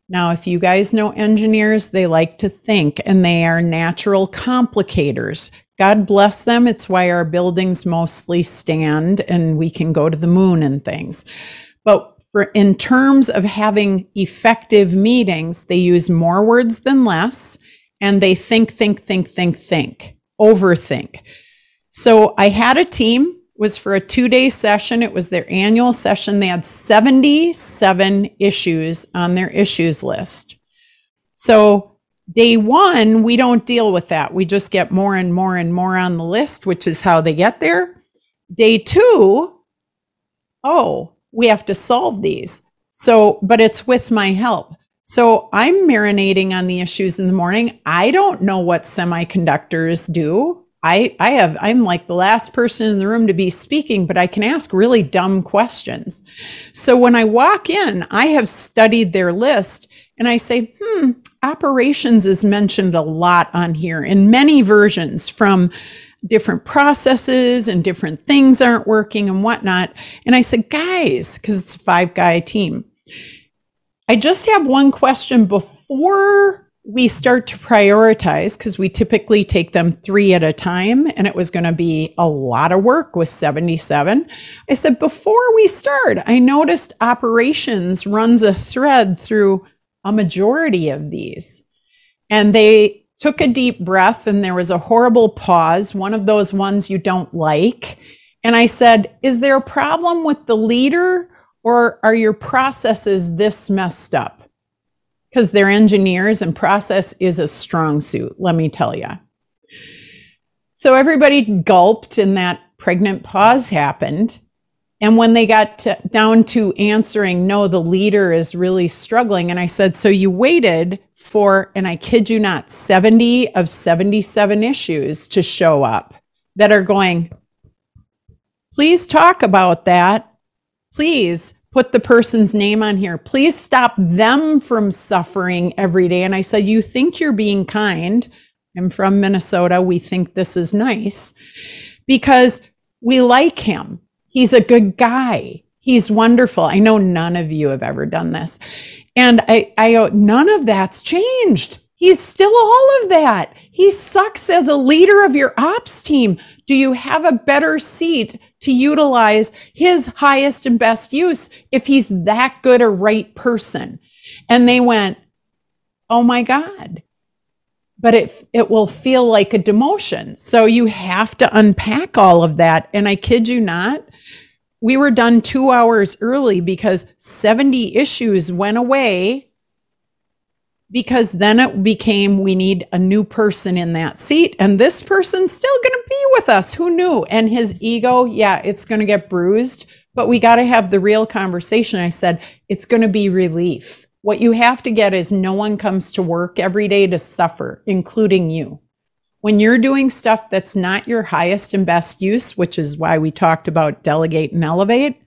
C: Now, if you guys know engineers, they like to think and they are natural complicators. God bless them. It's why our buildings mostly stand and we can go to the moon and things. But for in terms of having effective meetings, they use more words than less, and they think, think, think, think, think, overthink. So I had a team was for a two day session. It was their annual session. They had 77 issues on their issues list. So day one, we don't deal with that. We just get more and more and more on the list, which is how they get there. Day two, oh, we have to solve these. So, but it's with my help. So I'm marinating on the issues in the morning. I don't know what semiconductors do. I, I have, I'm like the last person in the room to be speaking, but I can ask really dumb questions. So when I walk in, I have studied their list and I say, hmm, operations is mentioned a lot on here in many versions from different processes and different things aren't working and whatnot. And I said, guys, because it's a five guy team, I just have one question before we start to prioritize, because we typically take them three at a time, and it was going to be a lot of work with 77. I said, before we start, I noticed operations runs a thread through a majority of these. And they took a deep breath and there was a horrible pause, one of those ones you don't like. And I said, Is there a problem with the leader or are your processes this messed up? Because they're engineers and process is a strong suit, let me tell you. So everybody gulped and that pregnant pause happened. And when they got to, down to answering, no, the leader is really struggling. And I said, so you waited for, and I kid you not, 70 of 77 issues to show up that are going, please talk about that. Please put the person's name on here. Please stop them from suffering every day. And I said, you think you're being kind. I'm from Minnesota. We think this is nice because we like him He's a good guy. He's wonderful. I know none of you have ever done this. And I, I, none of that's changed. He's still all of that. He sucks as a leader of your ops team. Do you have a better seat to utilize his highest and best use if he's that good a right person? And they went, Oh my God. But it, it will feel like a demotion. So you have to unpack all of that. And I kid you not, we were done two hours early because 70 issues went away because then it became we need a new person in that seat. And this person's still going to be with us. Who knew? And his ego yeah it's going to get bruised but we got to have the real conversation. I said it's going to be relief. What you have to get is no one comes to work every day to suffer including you when you're doing stuff that's not your highest and best use, which is why we talked about delegate and elevate,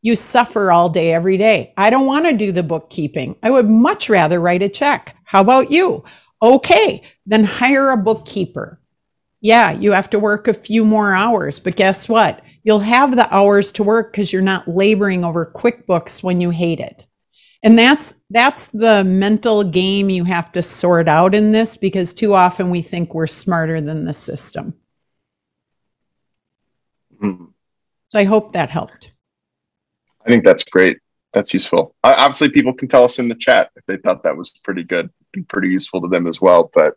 C: you suffer all day, every day. I don't want to do the bookkeeping. I would much rather write a check. How about you? Okay, then hire a bookkeeper. Yeah, you have to work a few more hours, but guess what? You'll have the hours to work because you're not laboring over QuickBooks when you hate it. And that's that's the mental game you have to sort out in this because too often we think we're smarter than the system.
B: Hmm.
C: So I hope that helped.
B: I think that's great. That's useful. Uh, obviously, people can tell us in the chat if they thought that was pretty good and pretty useful to them as well. But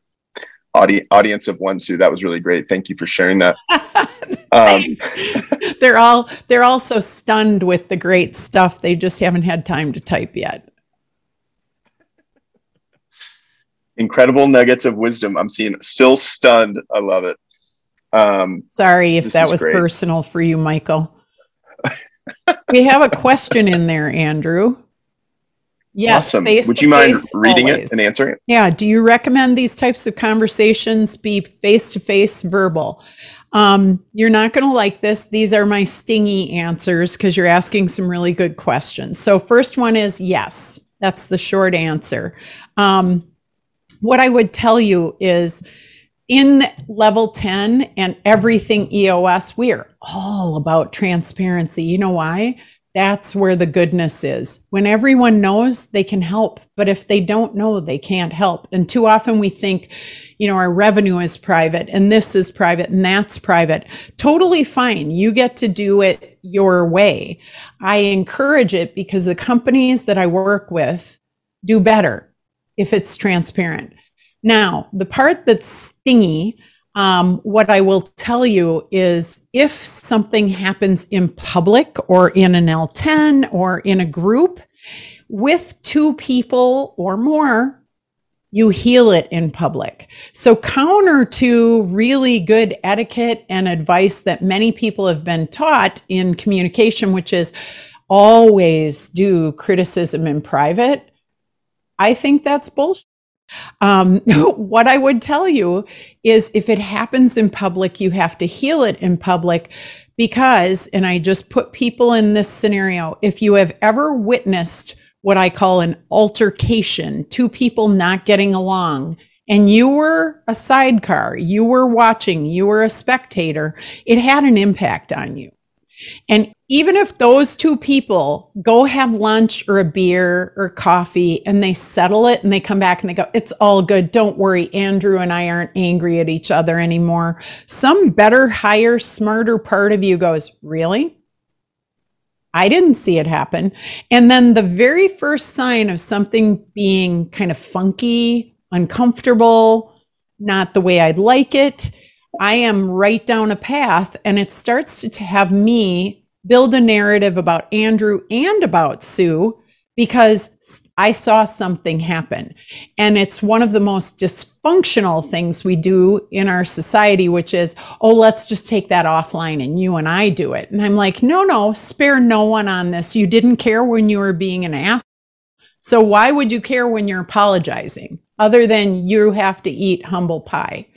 B: audi- audience of one, Sue, that was really great. Thank you for sharing that. Um,
C: they're all they're all so stunned with the great stuff. They just haven't had time to type yet.
B: incredible nuggets of wisdom. I'm seeing still stunned. I love it. Um,
C: Sorry if that was
B: great.
C: personal for you, Michael. we have a question in there, Andrew. Yes,
B: awesome. Would you mind reading
C: always.
B: it and answering it?
C: Yeah. Do you recommend these types of conversations be face to face verbal? Um, you're not going to like this. These are my stingy answers because you're asking some really good questions. So, first one is yes. That's the short answer. Um, what I would tell you is in level 10 and everything EOS, we are all about transparency. You know why? That's where the goodness is. When everyone knows, they can help. But if they don't know, they can't help. And too often we think, you know, our revenue is private and this is private and that's private. Totally fine. You get to do it your way. I encourage it because the companies that I work with do better if it's transparent. Now, the part that's stingy, um, what I will tell you is if something happens in public or in an L10 or in a group with two people or more, you heal it in public. So, counter to really good etiquette and advice that many people have been taught in communication, which is always do criticism in private, I think that's bullshit. Um, what I would tell you is if it happens in public, you have to heal it in public because, and I just put people in this scenario, if you have ever witnessed what I call an altercation, two people not getting along, and you were a sidecar, you were watching, you were a spectator, it had an impact on you. And even if those two people go have lunch or a beer or coffee and they settle it and they come back and they go, it's all good. Don't worry. Andrew and I aren't angry at each other anymore. Some better, higher, smarter part of you goes, really? I didn't see it happen. And then the very first sign of something being kind of funky, uncomfortable, not the way I'd like it, I am right down a path and it starts to, have me build a narrative about Andrew and about Sue because I saw something happen. And it's one of the most dysfunctional things we do in our society, which is, oh, let's just take that offline and you and I do it. And I'm like, no, no, spare no one on this. You didn't care when you were being an ass. So why would you care when you're apologizing other than you have to eat humble pie?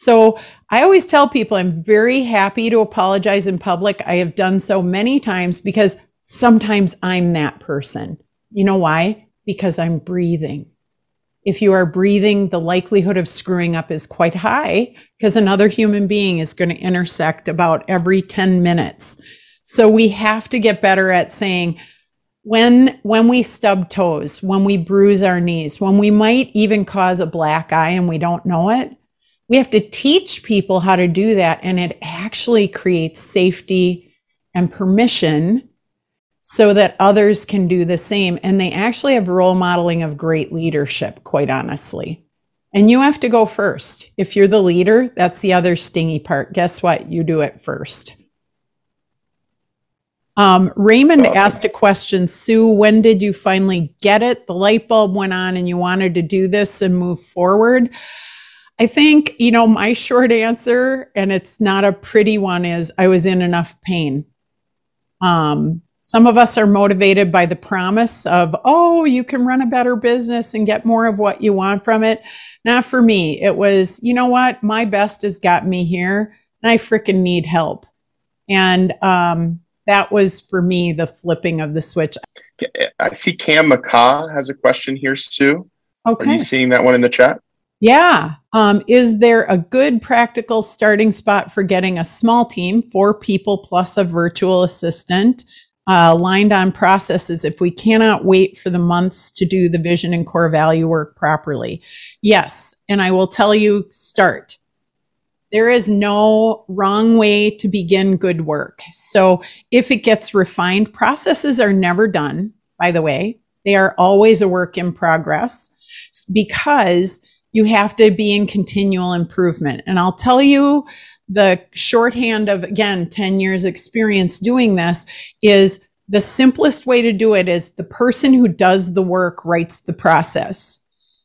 C: So I always tell people I'm very happy to apologize in public. I have done so many times because sometimes I'm that person. You know why? Because I'm breathing. If you are breathing, the likelihood of screwing up is quite high because another human being is going to intersect about every 10 minutes. So we have to get better at saying, when when we stub toes, when we bruise our knees, when we might even cause a black eye and we don't know it, we have to teach people how to do that and it actually creates safety and permission so that others can do the same. And they actually have role modeling of great leadership quite honestly. And you have to go first. If you're the leader that's the other stingy part. Guess what? You do it first. Um, Raymond
B: awesome.
C: asked a question. Sue, when did you finally get it? The light bulb went on and you wanted to do this and move forward. I think, you know, my short answer, and it's not a pretty one, is I was in enough pain. Um, some of us are motivated by the promise of, oh, you can run a better business and get more of what you want from it. Not for me. It was, you know what? My best has got me here and I freaking need help. And um, that was for me the flipping of the switch.
B: I see Cam McCaw has a question here, Sue. Are you seeing that one in the chat?
C: Yeah. Um, is there a good practical starting spot for getting a small team, four people plus a virtual assistant, uh, aligned on processes if we cannot wait for the months to do the vision and core value work properly? Yes. And I will tell you start. There is no wrong way to begin good work. So if it gets refined, processes are never done, by the way. They are always a work in progress because you have to be in continual improvement. And I'll tell you the shorthand of, again, 10 years experience doing this is the simplest way to do it is the person who does the work writes the process.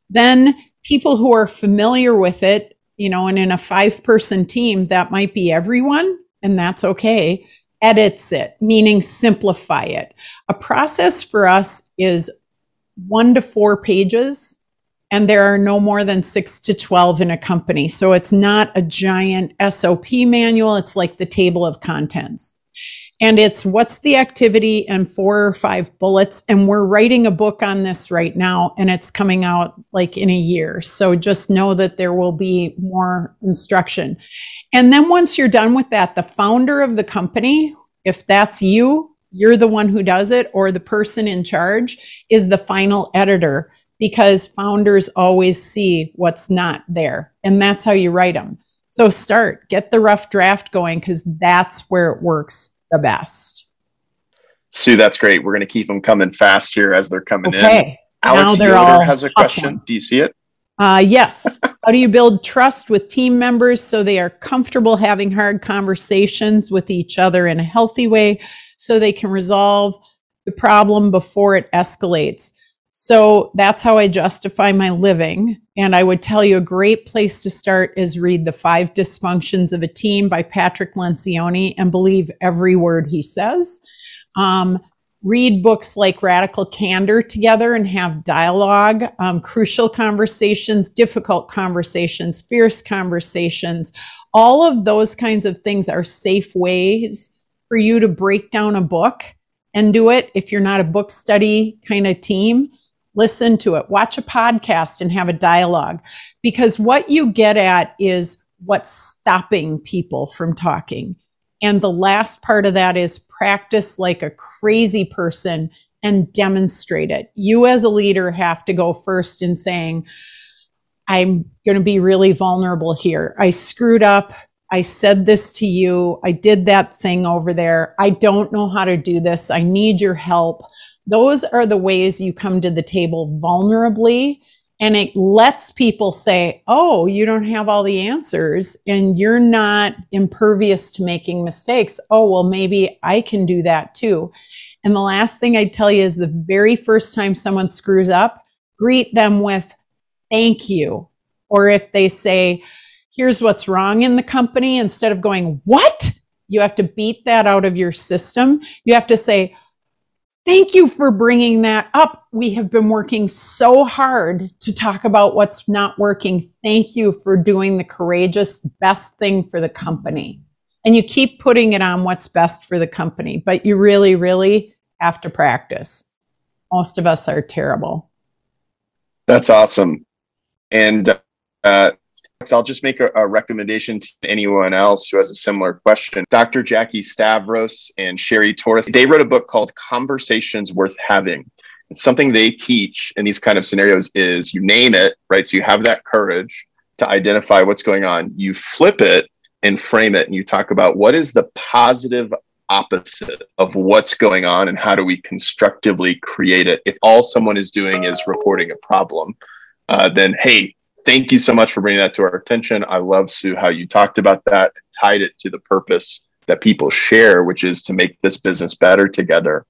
C: Then people who are familiar with it, you know, and in a five person team, that might be everyone, and that's okay, edits it, meaning simplify it. A process for us is one to four pages and there are no more than six to 12 in a company. So it's not a giant SOP manual. It's like the table of contents. And it's what's the activity and four or five bullets. And we're writing a book on this right now, and it's coming out like in a year. So just know that there will be more instruction. And then once you're done with that, the founder of the company, if that's you, you're the one who does it, or the person in charge is the final editor because founders always see what's not there. And that's how you write them. So start, get the rough draft going because that's where it works the best.
B: Sue, that's great. We're going to keep them coming fast here as they're coming in.
C: okay.
B: in. Alex Yoder has a question. Do you see it?
C: Uh, yes. How do you build trust with team members so they are comfortable having hard conversations with each other in a healthy way so they can resolve the problem before it escalates? So that's how I justify my living. And I would tell you a great place to start is read The Five Dysfunctions of a Team by Patrick Lencioni and believe every word he says. Um, read books like Radical Candor together and have dialogue, um, crucial conversations, difficult conversations, fierce conversations. All of those kinds of things are safe ways for you to break down a book and do it if you're not a book study kind of team listen to it, watch a podcast and have a dialogue. Because what you get at is what's stopping people from talking. And the last part of that is practice like a crazy person and demonstrate it. You, as a leader, have to go first in saying, I'm going to be really vulnerable here. I screwed up. I said this to you. I did that thing over there. I don't know how to do this. I need your help. Those are the ways you come to the table vulnerably. And it lets people say, oh, you don't have all the answers and you're not impervious to making mistakes. Oh, well, maybe I can do that too. And the last thing I'd tell you is the very first time someone screws up, greet them with thank you. Or if they say, here's what's wrong in the company, instead of going, what? You have to beat that out of your system. You have to say, Thank you for bringing that up. We have been working so hard to talk about what's not working. Thank you for doing the courageous best thing for the company. And you keep putting it on what's best for the company, but you really, really have to practice. Most of us are terrible.
B: That's awesome. And uh, I'll just make a, a, recommendation to anyone else who has a similar question. Dr. Jackie Stavros and Cheri Torres, they wrote a book called Conversations Worth Having. Something they teach in these kind of scenarios is you name it, right? So you have that courage to identify what's going on. You flip it and frame it and you talk about what is the positive opposite of what's going on and how do we constructively create it. If all someone is doing is reporting a problem, uh, then hey, thank you so much for bringing that to our attention. I love, Sue, how you talked about that and tied it to the purpose that people share, which is to make this business better together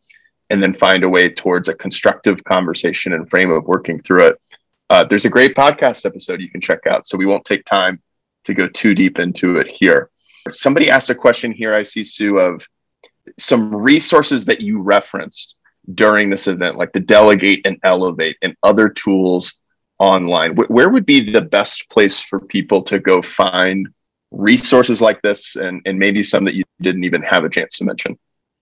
B: and then find a way towards a constructive conversation and frame of working through it. Uh, there's a great podcast episode you can check out. So we won't take time to go too deep into it here. Somebody asked a question here, I see, Sue, of some resources that you referenced during this event, like the Delegate and Elevate and other tools online? Where would be the best place for people to go find resources like this and, and maybe some that you didn't even have a chance to mention?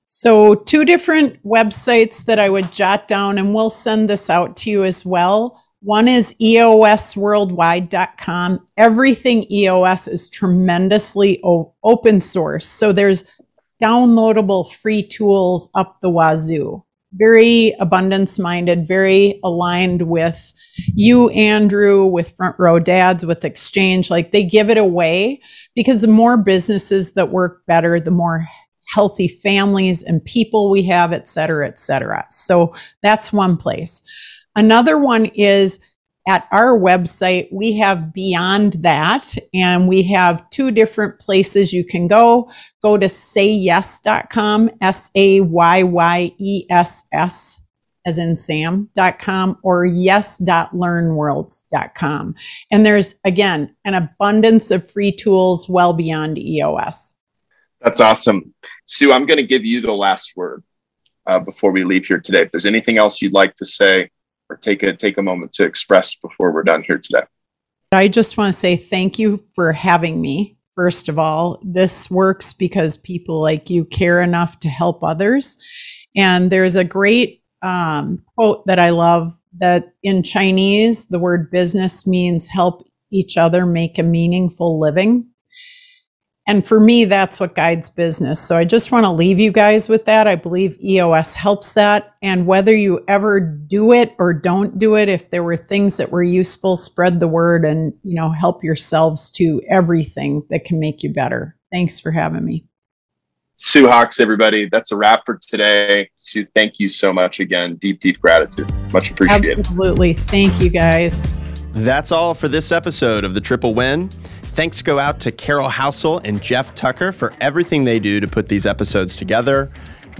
C: So two different websites that i would jot down and we'll send this out to you as well. One is eosworldwide.com everything eos is tremendously o- open source. So there's downloadable free tools up the wazoo. Very abundance minded, very aligned with you, Andrew, with Front Row Dads, with Exchange. Like they give it away because the more businesses that work better, the more healthy families and people we have, et cetera, et cetera. So that's one place. Another one is at our website, we have beyond that, and we have two different places you can go. Go to sayyess.com, S A Y Y E S S, as in Sam.com, or yes.learnworlds.com. And there's, again, an abundance of free tools well beyond EOS.
D: That's awesome. Sue, I'm going to give you the last word uh, before we leave here today. If there's anything else you'd like to say, or take a take a moment to express before we're done here today.
C: I just want to say thank you for having me. First of all, this works because people like you care enough to help others. And there's a great um, quote that I love that in Chinese, the word business means help each other make a meaningful living. And for me, that's what guides business. So I just want to leave you guys with that. I believe EOS helps that. And whether you ever do it or don't do it, if there were things that were useful, spread the word and, you know, help yourselves to everything that can make you better. Thanks for having me.
D: Sue Hawkes, everybody. That's a wrap for today. Sue, thank you so much again. Deep, deep gratitude. Much appreciated.
C: Absolutely. Thank you guys.
B: That's all for this episode of The Triple Win. Thanks go out to Carol Housel and Jeff Tucker for everything they do to put these episodes together.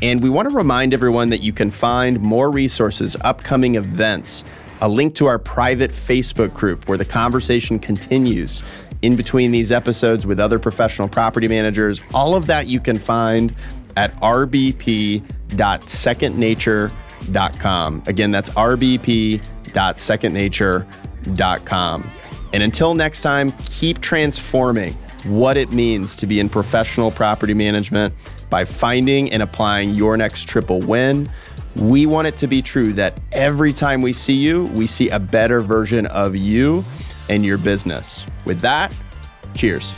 B: And we want to remind everyone that you can find more resources, upcoming events, a link to our private Facebook group where the conversation continues in between these episodes with other professional property managers. All of that you can find at rbp.secondnature.com. Again, that's rbp.secondnature.com. And until next time, keep transforming what it means to be in professional property management by finding and applying your next triple win. We want it to be true that every time we see you, we see a better version of you and your business. With that, cheers.